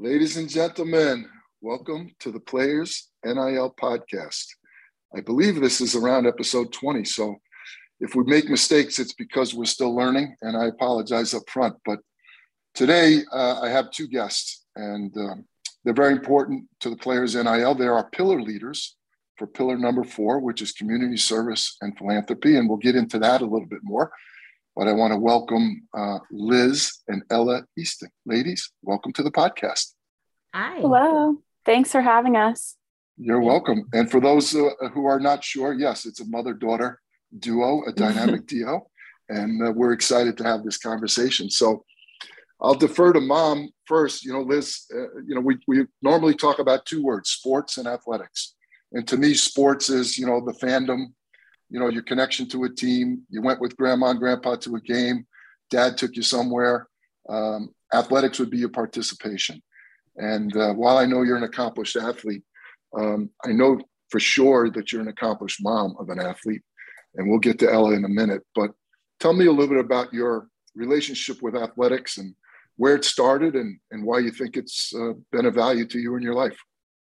Ladies and gentlemen, welcome to the Players NIL podcast. I believe this is around episode 20. So if we make mistakes, it's because we're still learning, and I apologize up front. But today uh, I have two guests, and um, they're very important to the Players NIL. They are pillar leaders for pillar number four, which is community service and philanthropy. And we'll get into that a little bit more. But I want to welcome uh, Liz and Ella Eastin. Ladies, welcome to the podcast. Hi. Hello. Thanks for having us. You're welcome. And for those uh, who are not sure, yes, it's a mother daughter duo, a dynamic duo. And uh, we're excited to have this conversation. So I'll defer to mom first. You know, Liz, uh, you know, we, we normally talk about two words sports and athletics. And to me, sports is, you know, the fandom you know, your connection to a team. You went with grandma and grandpa to a game. Dad took you somewhere. Um, athletics would be your participation. And uh, while I know you're an accomplished athlete, um, I know for sure that you're an accomplished mom of an athlete. And we'll get to Ella in a minute. But tell me a little bit about your relationship with athletics and where it started and, and why you think it's uh, been a value to you in your life.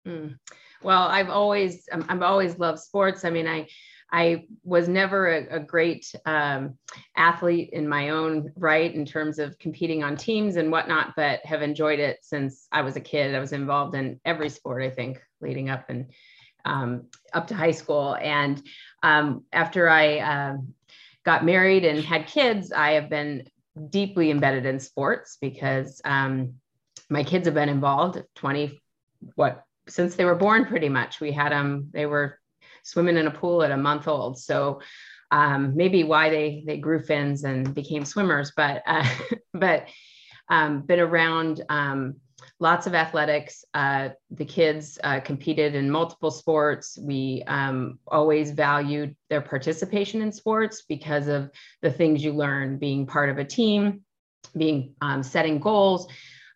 Mm. Well, I've always, I've always loved sports. I mean, I, I was never a, a great um, athlete in my own right in terms of competing on teams and whatnot, but have enjoyed it since I was a kid. I was involved in every sport, I think, leading up and um, up to high school. And um, after I uh, got married and had kids, I have been deeply embedded in sports because um, my kids have been involved 20, what, since they were born pretty much. We had them, they were swimming in a pool at a month old. So um, maybe why they they grew fins and became swimmers, but uh, but um, been around um, lots of athletics. Uh, the kids uh, competed in multiple sports. We um, always valued their participation in sports because of the things you learn, being part of a team, being um, setting goals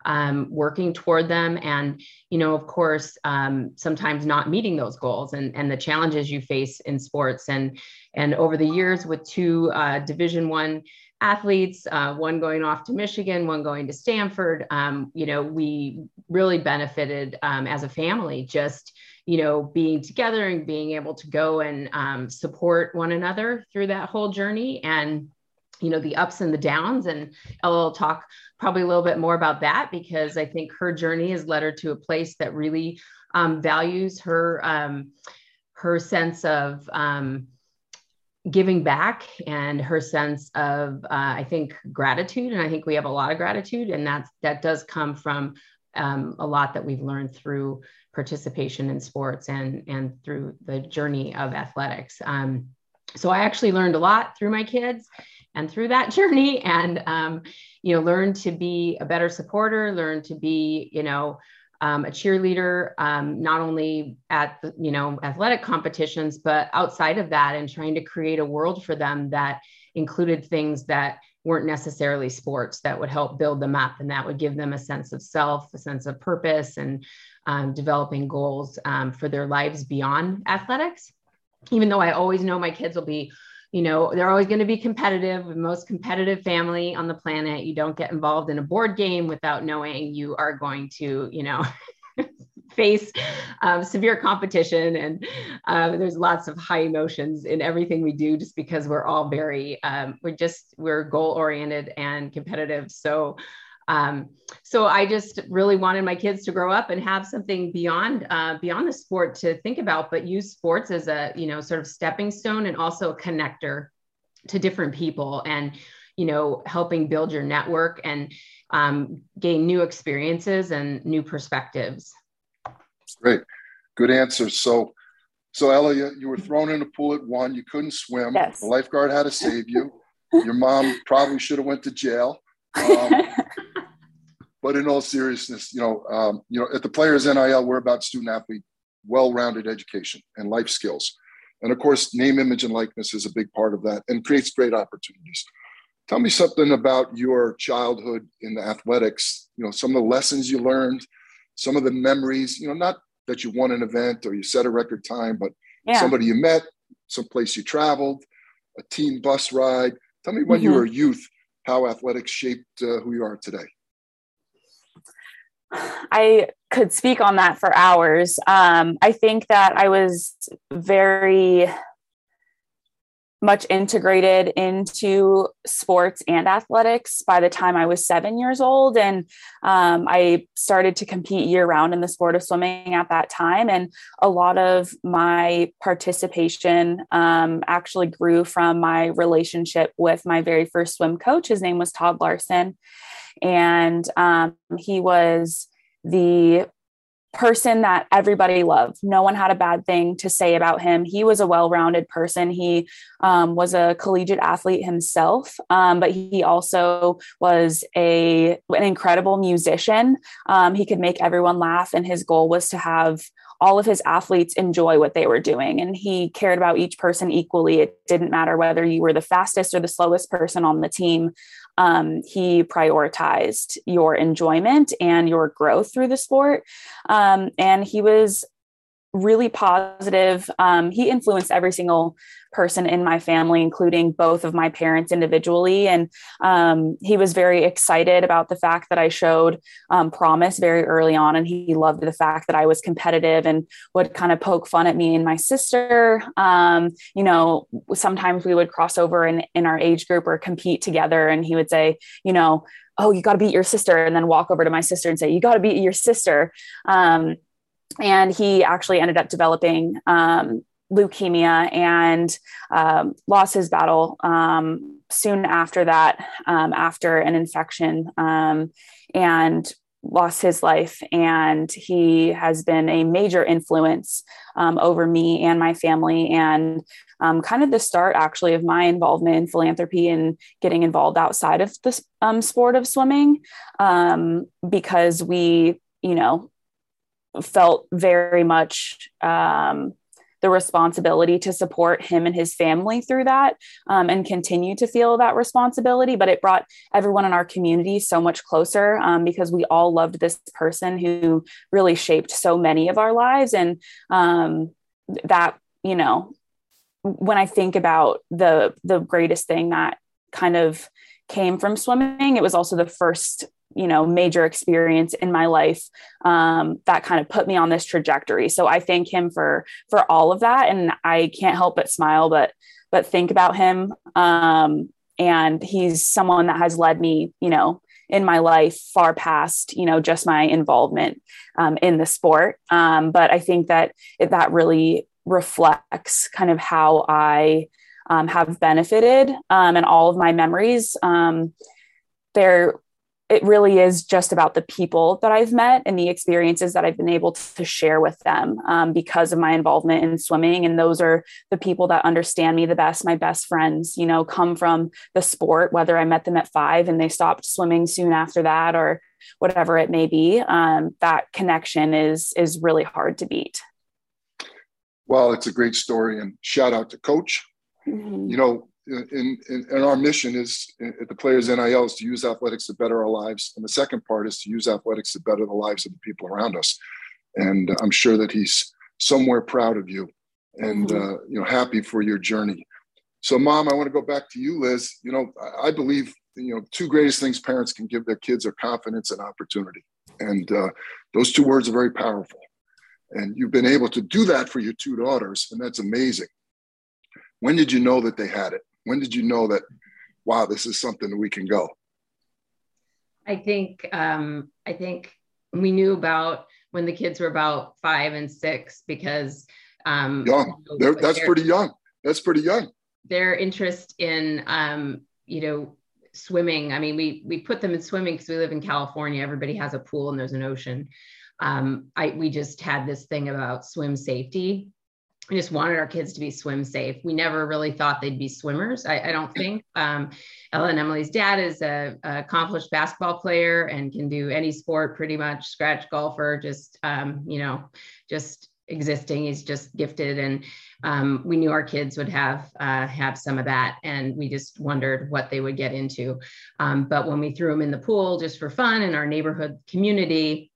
um, working toward them and you know of course um, sometimes not meeting those goals and, and the challenges you face in sports. And and over the years with two uh, division one athletes uh, one going off to michigan one going to stanford um, you know we really benefited um, as a family just you know being together and being able to go and um, support one another through that whole journey. And you know the ups and the downs and will talk probably a little bit more about that because i think her journey has led her to a place that really um, values her um, her sense of um, giving back and her sense of uh, i think gratitude and i think we have a lot of gratitude and that's that does come from um, a lot that we've learned through participation in sports and and through the journey of athletics. Um, so i actually learned a lot through my kids and through that journey and um, you know learn to be a better supporter learn to be you know um, a cheerleader um, not only at the, you know athletic competitions but outside of that and trying to create a world for them that included things that weren't necessarily sports that would help build them up and that would give them a sense of self a sense of purpose and um, developing goals um, for their lives beyond athletics. Even though i always know my kids will be you know they're always going to be competitive the most competitive family on the planet. You don't get involved in a board game without knowing you are going to you know face um, severe competition. And um, there's lots of high emotions in everything we do just because we're all very um, we're just we're goal oriented and competitive. So um, so I just really wanted my kids to grow up and have something beyond uh, beyond the sport to think about, but use sports as a you know sort of stepping stone and also a connector to different people and you know helping build your network and um, gain new experiences and new perspectives. Great, good answer. So. So Ella, you, you were thrown in a pool at one. You couldn't swim. Yes. The lifeguard had to save you. Your mom probably should have went to jail. Um, but in all seriousness, you know, um, you know, at the Players NIL, we're about student athlete, well-rounded education and life skills, and of course, name, image, and likeness is a big part of that, and creates great opportunities. Tell me something about your childhood in the athletics. You know, some of the lessons you learned, some of the memories. You know, not that you won an event or you set a record time, but yeah. somebody you met, someplace you traveled, a team bus ride. Tell me when mm-hmm. you were a youth how athletics shaped uh, who you are today. I could speak on that for hours. Um, I think that I was very much integrated into sports and athletics by the time I was seven years old. And um, I started to compete year round in the sport of swimming at that time. And a lot of my participation um, actually grew from my relationship with my very first swim coach. His name was Todd Larson. And um, he was the person that everybody loved. No one had a bad thing to say about him. He was a well rounded person. He um, was a collegiate athlete himself, um, but he also was a an incredible musician. Um, he could make everyone laugh, and his goal was to have all of his athletes enjoy what they were doing and he cared about each person equally it didn't matter whether you were the fastest or the slowest person on the team um, he prioritized your enjoyment and your growth through the sport. Um, and he was really positive. Um, he influenced every single person in my family, including both of my parents individually. And um, he was very excited about the fact that I showed um, promise very early on. And he loved the fact that I was competitive and would kind of poke fun at me and my sister. Um, you know, sometimes we would cross over in, in our age group or compete together. And he would say, you know, oh, you got to beat your sister. And then walk over to my sister and say, you got to beat your sister. And he actually ended up developing um, leukemia and um, lost his battle um, soon after that, um, after an infection, um, and lost his life. And he has been a major influence um, over me and my family, and kind of the start actually of my involvement in philanthropy and getting involved outside of the sport of swimming because we, you know, felt very much um, the responsibility to support him and his family through that um, and continue to feel that responsibility. But it brought everyone in our community so much closer um, because we all loved this person who really shaped so many of our lives. And um, that, you know, when I think about the the greatest thing that kind of came from swimming, it was also the first you know major experience in my life um, that kind of put me on this trajectory. So i thank him for for all of that. And i can't help but smile but but think about him. Um, and he's someone that has led me you know in my life far past you know just my involvement um, in the sport. Um, but i think that it, that really reflects kind of how i um, have benefited um, and all of my memories. Um, they're it really is just about the people that I've met and the experiences that I've been able to share with them um, because of my involvement in swimming. And those are the people that understand me the best. My best friends, you know, come from the sport, whether I met them at five and they stopped swimming soon after that or whatever it may be. Um, that connection is is really hard to beat. Well, it's a great story, and shout out to Coach. Mm-hmm. You know, in, in, in, our mission is at the players NIL is to use athletics to better our lives, and the second part is to use athletics to better the lives of the people around us. And I'm sure that he's somewhere proud of you, and mm-hmm. uh, you know happy for your journey. So, Mom, I want to go back to you, Liz. You know, I believe you know two greatest things parents can give their kids are confidence and opportunity, and uh, those two words are very powerful. And you've been able to do that for your two daughters, and that's amazing. When did you know that they had it? When did you know that wow this is something that we can go? I think um, i think we knew about when the kids were about five and six because um, young. you know, that's pretty young. That's pretty young. Their interest in um, you know swimming. I mean we we put them in swimming because we live in california. Everybody has a pool and there's an ocean. Um, I, we just had this thing about swim safety we just wanted our kids to be swim safe. We never really thought they'd be swimmers. I, I don't think. Um, Ella and Emily's dad is a, a, accomplished basketball player and can do any sport pretty much. Scratch golfer, just um, you know, just existing. He's just gifted, and um, we knew our kids would have uh, have some of that, and we just wondered what they would get into. Um, but when we threw them in the pool just for fun in our neighborhood community,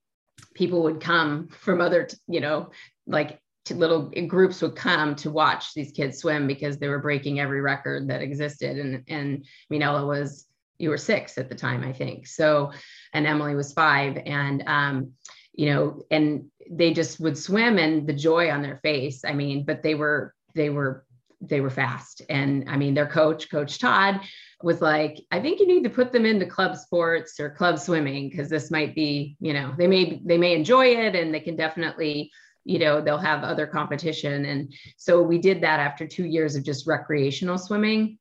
people would come from other, you know, like little groups would come to watch these kids swim because they were breaking every record that existed. And and I mean, Ella was you were six at the time, I think. So, and Emily was five. And, um, you know, and they just would swim and the joy on their face. I mean, but they were, they were, they were fast. And I mean, their coach, Coach Todd, was like, I think you need to put them into club sports or club swimming because this might be, you know, they may they may enjoy it and they can definitely, you know, they'll have other competition. And so we did that after two years of just recreational swimming.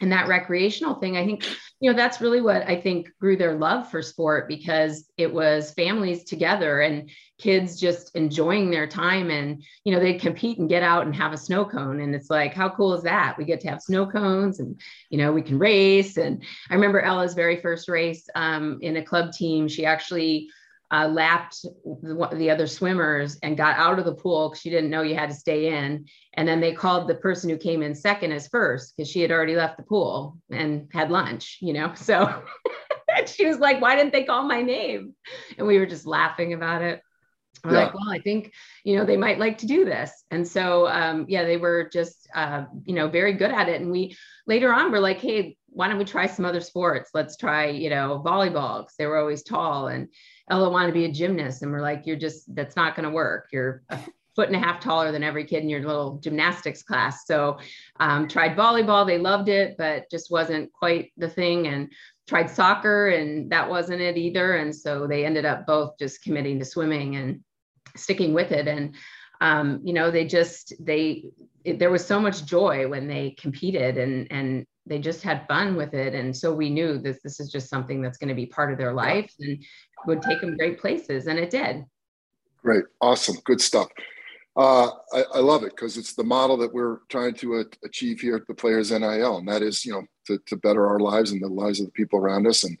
And that recreational thing i think you know that's really what i think grew their love for sport because it was families together and kids just enjoying their time. And you know they'd compete and get out and have a snow cone. And it's like how cool is that? We get to have snow cones and you know we can race. And i remember ella's very first race um, in a club team. She actually uh, lapped the, the, other swimmers and got out of the pool because she didn't know you had to stay in. And then they called the person who came in second as first because she had already left the pool and had lunch, you know? So she was like, why didn't they call my name? And we were just laughing about it. We're yeah. like, well, I think, you know, they might like to do this. And so, um, yeah, they were just, uh, you know, very good at it. And we later on were like, hey, why don't we try some other sports? Let's try, you know, volleyball because they were always tall. And Ella wanted to be a gymnast. And we're like, you're just, that's not going to work. You're a foot and a half taller than every kid in your little gymnastics class. So um, tried volleyball. They loved it, but just wasn't quite the thing. And tried soccer and that wasn't it either. And so they ended up both just committing to swimming and sticking with it. And, um, you know, they just, they, there was so much joy when they competed and, and they just had fun with it. And so we knew that this is just something that's going to be part of their life and would take them great places. And it did. Great. Awesome. Good stuff. Uh, I, I, love it because it's the model that we're trying to uh, achieve here at the Players NIL, and that is, you know, to, to better our lives and the lives of the people around us, and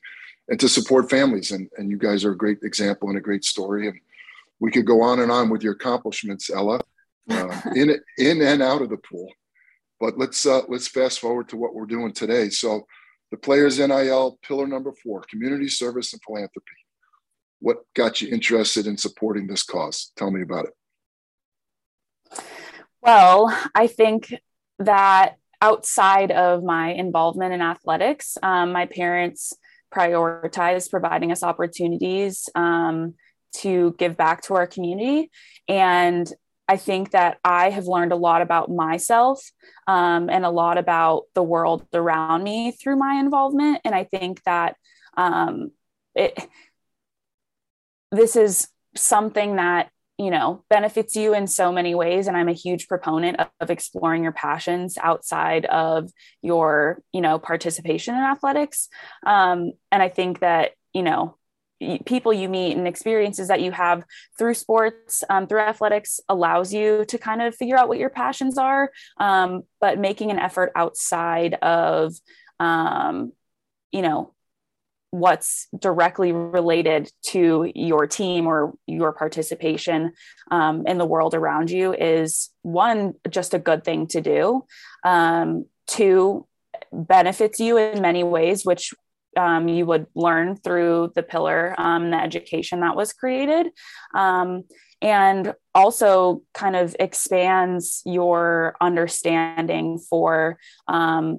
and to support families. And and you guys are a great example and a great story. And we could go on and on with your accomplishments, Ella, uh, in in and out of the pool. But let's uh, let's fast forward to what we're doing today. So, the Players NIL pillar number four: community service and philanthropy. What got you interested in supporting this cause? Tell me about it. Well, I think that outside of my involvement in athletics, um, my parents prioritized providing us opportunities um, to give back to our community. And I think that I have learned a lot about myself um, and a lot about the world around me through my involvement. And I think that um, it, this is something that you know benefits you in so many ways and i'm a huge proponent of, of, exploring your passions outside of your you know participation in athletics um, and i think that you know people you meet and experiences that you have through sports um, through athletics allows you to kind of figure out what your passions are um, but making an effort outside of um, you know what's directly related to your team or your participation um, in the world around you is one just a good thing to do. Um, two benefits you in many ways which um, you would learn through the pillar, um, the education that was created. Um, and also kind of expands your understanding for um,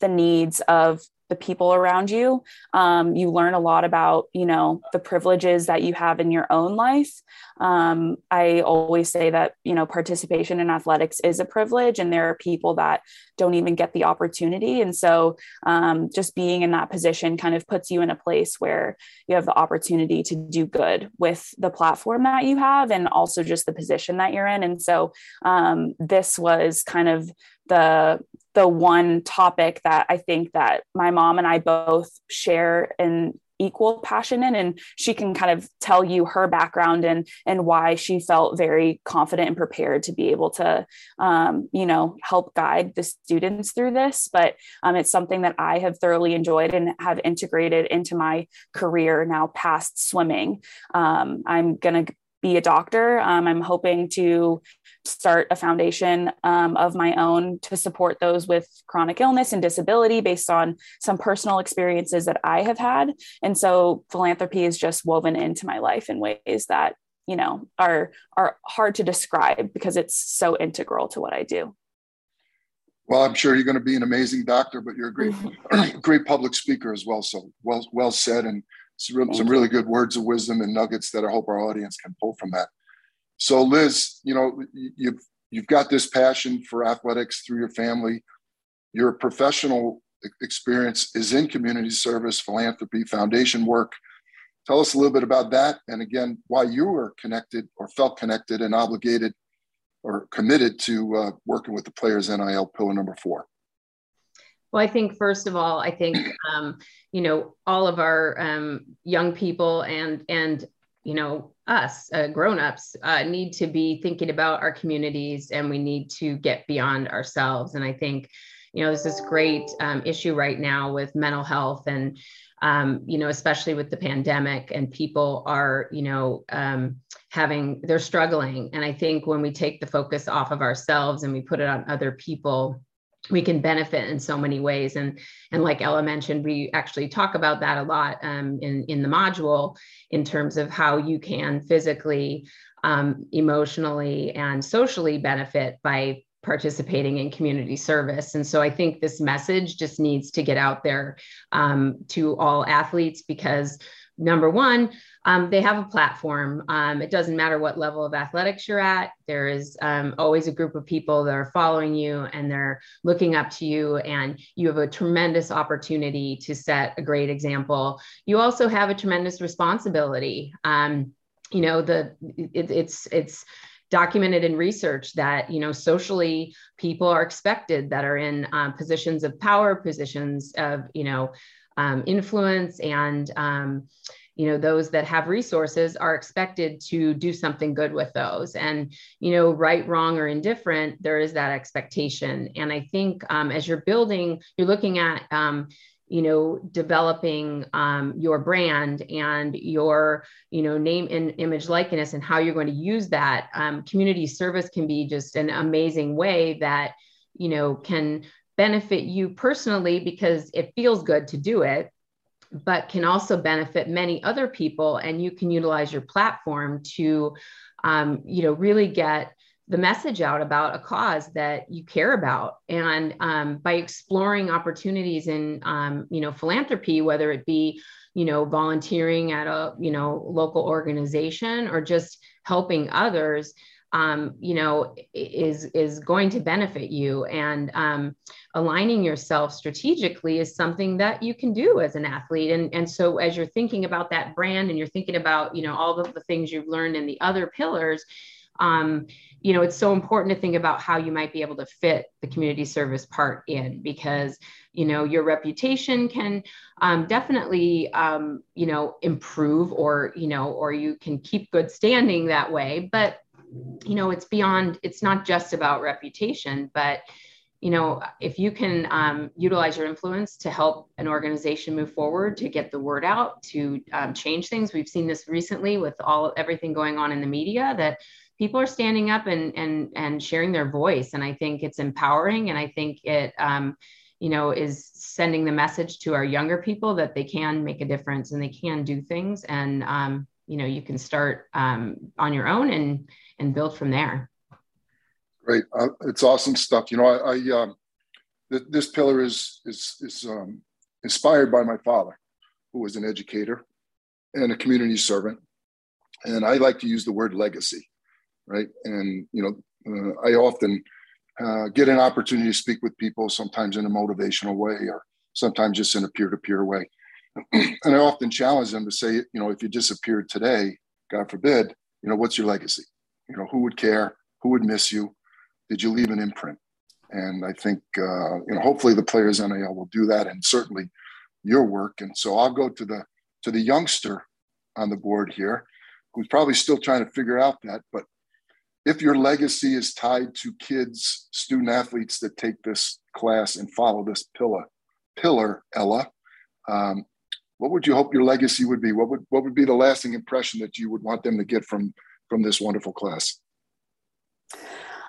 the needs of the people around you. Um, you learn a lot about you know the privileges that you have in your own life. Um, i always say that you know participation in athletics is a privilege and there are people that don't even get the opportunity. And so um, just being in that position kind of puts you in a place where you have the opportunity to do good with the platform that you have and also just the position that you're in. And so um, this was kind of the the one topic that I think that my mom and I both share an equal passion in and she can kind of tell you her background and and why she felt very confident and prepared to be able to um, you know help guide the students through this. But um, it's something that i have thoroughly enjoyed and have integrated into my career now past swimming. Um, i'm going to be a doctor. Um, I'm hoping to start a foundation um, of my own to support those with chronic illness and disability based on some personal experiences that I have had. And so philanthropy is just woven into my life in ways that you know are are hard to describe because it's so integral to what I do. Well, I'm sure you're going to be an amazing doctor, but you're a great, great public speaker as well. So well, well said, and some, some really good words of wisdom and nuggets that I hope our audience can pull from that. So, Liz, you know, you've you've got this passion for athletics through your family. Your professional experience is in community service, philanthropy, foundation work. Tell us a little bit about that, and again, why you were connected or felt connected and obligated or committed to uh, working with the Players NIL pillar number four. Well, I think first of all, I think um, you know all of our um, young people and and you know us uh, grown-ups uh, need to be thinking about our communities and we need to get beyond ourselves. And i think you know there's this great um, issue right now with mental health and um, you know especially with the pandemic and people are you know um, having they're struggling. And i think when we take the focus off of ourselves and we put it on other people we can benefit in so many ways. And and like ella mentioned we actually talk about that a lot um, in in the module in terms of how you can physically um, emotionally and socially benefit by participating in community service. And so i think this message just needs to get out there um, to all athletes because number one, um, they have a platform. Um, it doesn't matter what level of athletics you're at. There is um, always a group of people that are following you and they're looking up to you, and you have a tremendous opportunity to set a great example. You also have a tremendous responsibility. Um, you know, the it, it's it's documented in research that you know socially people are expected that are in um, positions of power positions of you know um, influence and um, you know those that have resources are expected to do something good with those. And you know right wrong or indifferent there is that expectation. And i think um, as you're building you're looking at um, you know developing um, your brand and your you know name and image likeness and how you're going to use that um, community service can be just an amazing way that you know can benefit you personally because it feels good to do it but can also benefit many other people and you can utilize your platform to um, you know really get the message out about a cause that you care about. And um, by exploring opportunities in um, you know philanthropy whether it be you know volunteering at a you know local organization or just helping others um, you know, is is going to benefit you. And um, aligning yourself strategically is something that you can do as an athlete. And and so as you're thinking about that brand and you're thinking about you know all of the things you've learned in the other pillars. Um, you know, it's so important to think about how you might be able to fit the community service part in because, you know, your reputation can um, definitely, um, you know, improve or, you know, or you can keep good standing that way. But you know it's beyond it's not just about reputation but you know if you can um, utilize your influence to help an organization move forward to get the word out to um, change things. We've seen this recently with all everything going on in the media that people are standing up and and and sharing their voice. And i think it's empowering and i think it um, you know is sending the message to our younger people that they can make a difference and they can do things. And um, you know you can start um, on your own and and build from there. Great. Uh, it's awesome stuff. You know i, I um, th- this pillar is is is um, inspired by my father who was an educator and a community servant. And i like to use the word legacy right? And you know uh, i often uh, get an opportunity to speak with people sometimes in a motivational way or sometimes just in a peer-to-peer way and I often challenge them to say, you know, if you disappeared today, God forbid, you know, what's your legacy? You know, who would care? Who would miss you? Did you leave an imprint? And I think, uh, you know, hopefully the players NIL will do that, and certainly your work. And so I'll go to the to the youngster on the board here, who's probably still trying to figure out that. But if your legacy is tied to kids, student athletes that take this class and follow this pillar, pillar, Ella, um, what would you hope your legacy would be? What would what would be the lasting impression that you would want them to get from from this wonderful class?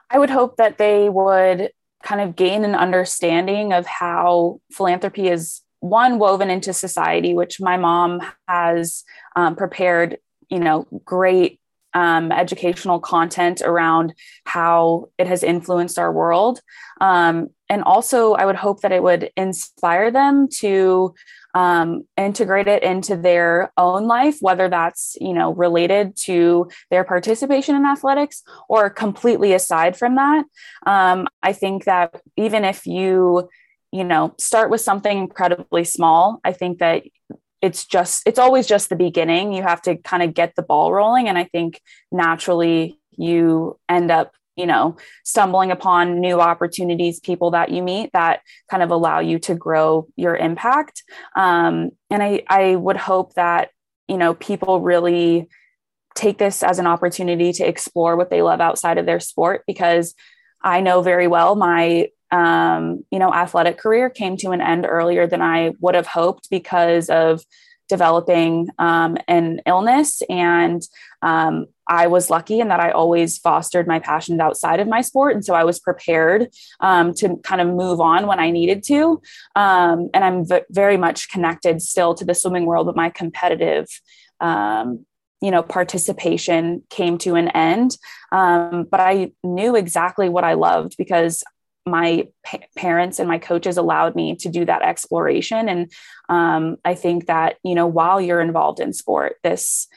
I would hope that they would kind of gain an understanding of how philanthropy is one woven into society, which my mom has um, prepared, you know, great um, educational content around how it has influenced our world. Um, and also, I would hope that it would inspire them to um, integrate it into their own life, whether that's you know related to their participation in athletics or completely aside from that. Um, I think that even if you you know start with something incredibly small, I think that it's just it's always just the beginning. You have to kind of get the ball rolling, and I think naturally you end up you know stumbling upon new opportunities people that you meet that kind of allow you to grow your impact um, and i i would hope that you know people really take this as an opportunity to explore what they love outside of their sport because i know very well my um, you know athletic career came to an end earlier than i would have hoped because of developing um, an illness. And um, I was lucky in that I always fostered my passions outside of my sport. And so I was prepared um, to kind of move on when I needed to. Um, and I'm v- very much connected still to the swimming world, but my competitive um, you know participation came to an end um, but i knew exactly what i loved because my pa- parents and my coaches allowed me to do that exploration and um, i think that you know while you're involved in sport this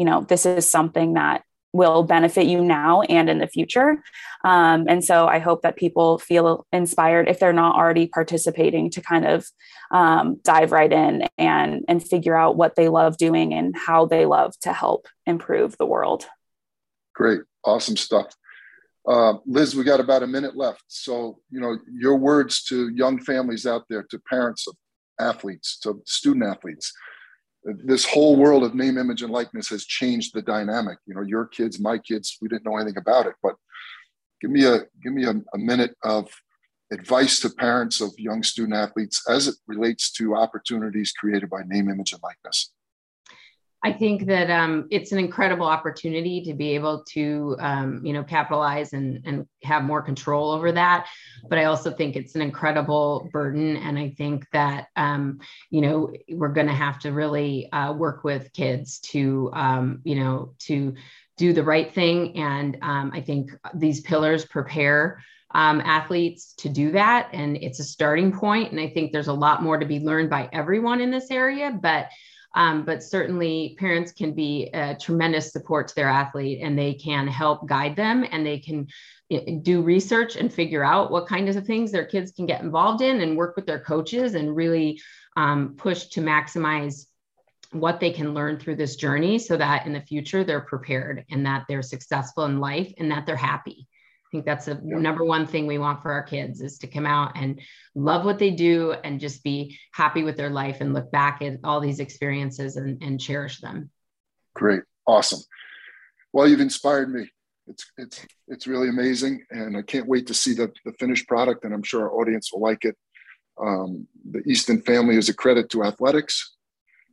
you know this is something that will benefit you now and in the future um, and so i hope that people feel inspired if they're not already participating to kind of um, dive right in and and figure out what they love doing and how they love to help improve the world great awesome stuff uh, Liz, we got about a minute left. So, you know, your words to young families out there, to parents of athletes, to student athletes. This whole world of name, image, and likeness has changed the dynamic. You know, your kids, my kids, we didn't know anything about it. But give me a give me a, a minute of advice to parents of young student athletes as it relates to opportunities created by name, image, and likeness. I think that um, it's an incredible opportunity to be able to, um, you know, capitalize and, and have more control over that. But I also think it's an incredible burden. And I think that, um, you know, we're going to have to really uh, work with kids to, um, you know, to do the right thing. And um, I think these pillars prepare um, athletes to do that. And it's a starting point. And I think there's a lot more to be learned by everyone in this area. But um, but certainly, parents can be a tremendous support to their athlete and they can help guide them and they can do research and figure out what kinds of things their kids can get involved in and work with their coaches and really um, push to maximize what they can learn through this journey so that in the future they're prepared and that they're successful in life and that they're happy. I think that's the yeah. number one thing we want for our kids is to come out and love what they do and just be happy with their life and look back at all these experiences and, and cherish them. Great. Awesome. Well, you've inspired me. It's, it's, it's really amazing. And I can't wait to see the, the finished product. And I'm sure our audience will like it. Um, the Eastin family is a credit to athletics,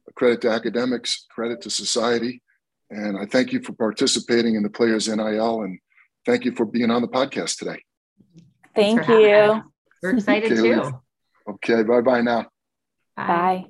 a credit to academics, credit to society. And I thank you for participating in the Players NIL and thank you for being on the podcast today. Thank you. We're excited okay, too. Okay, bye bye now. Bye. bye.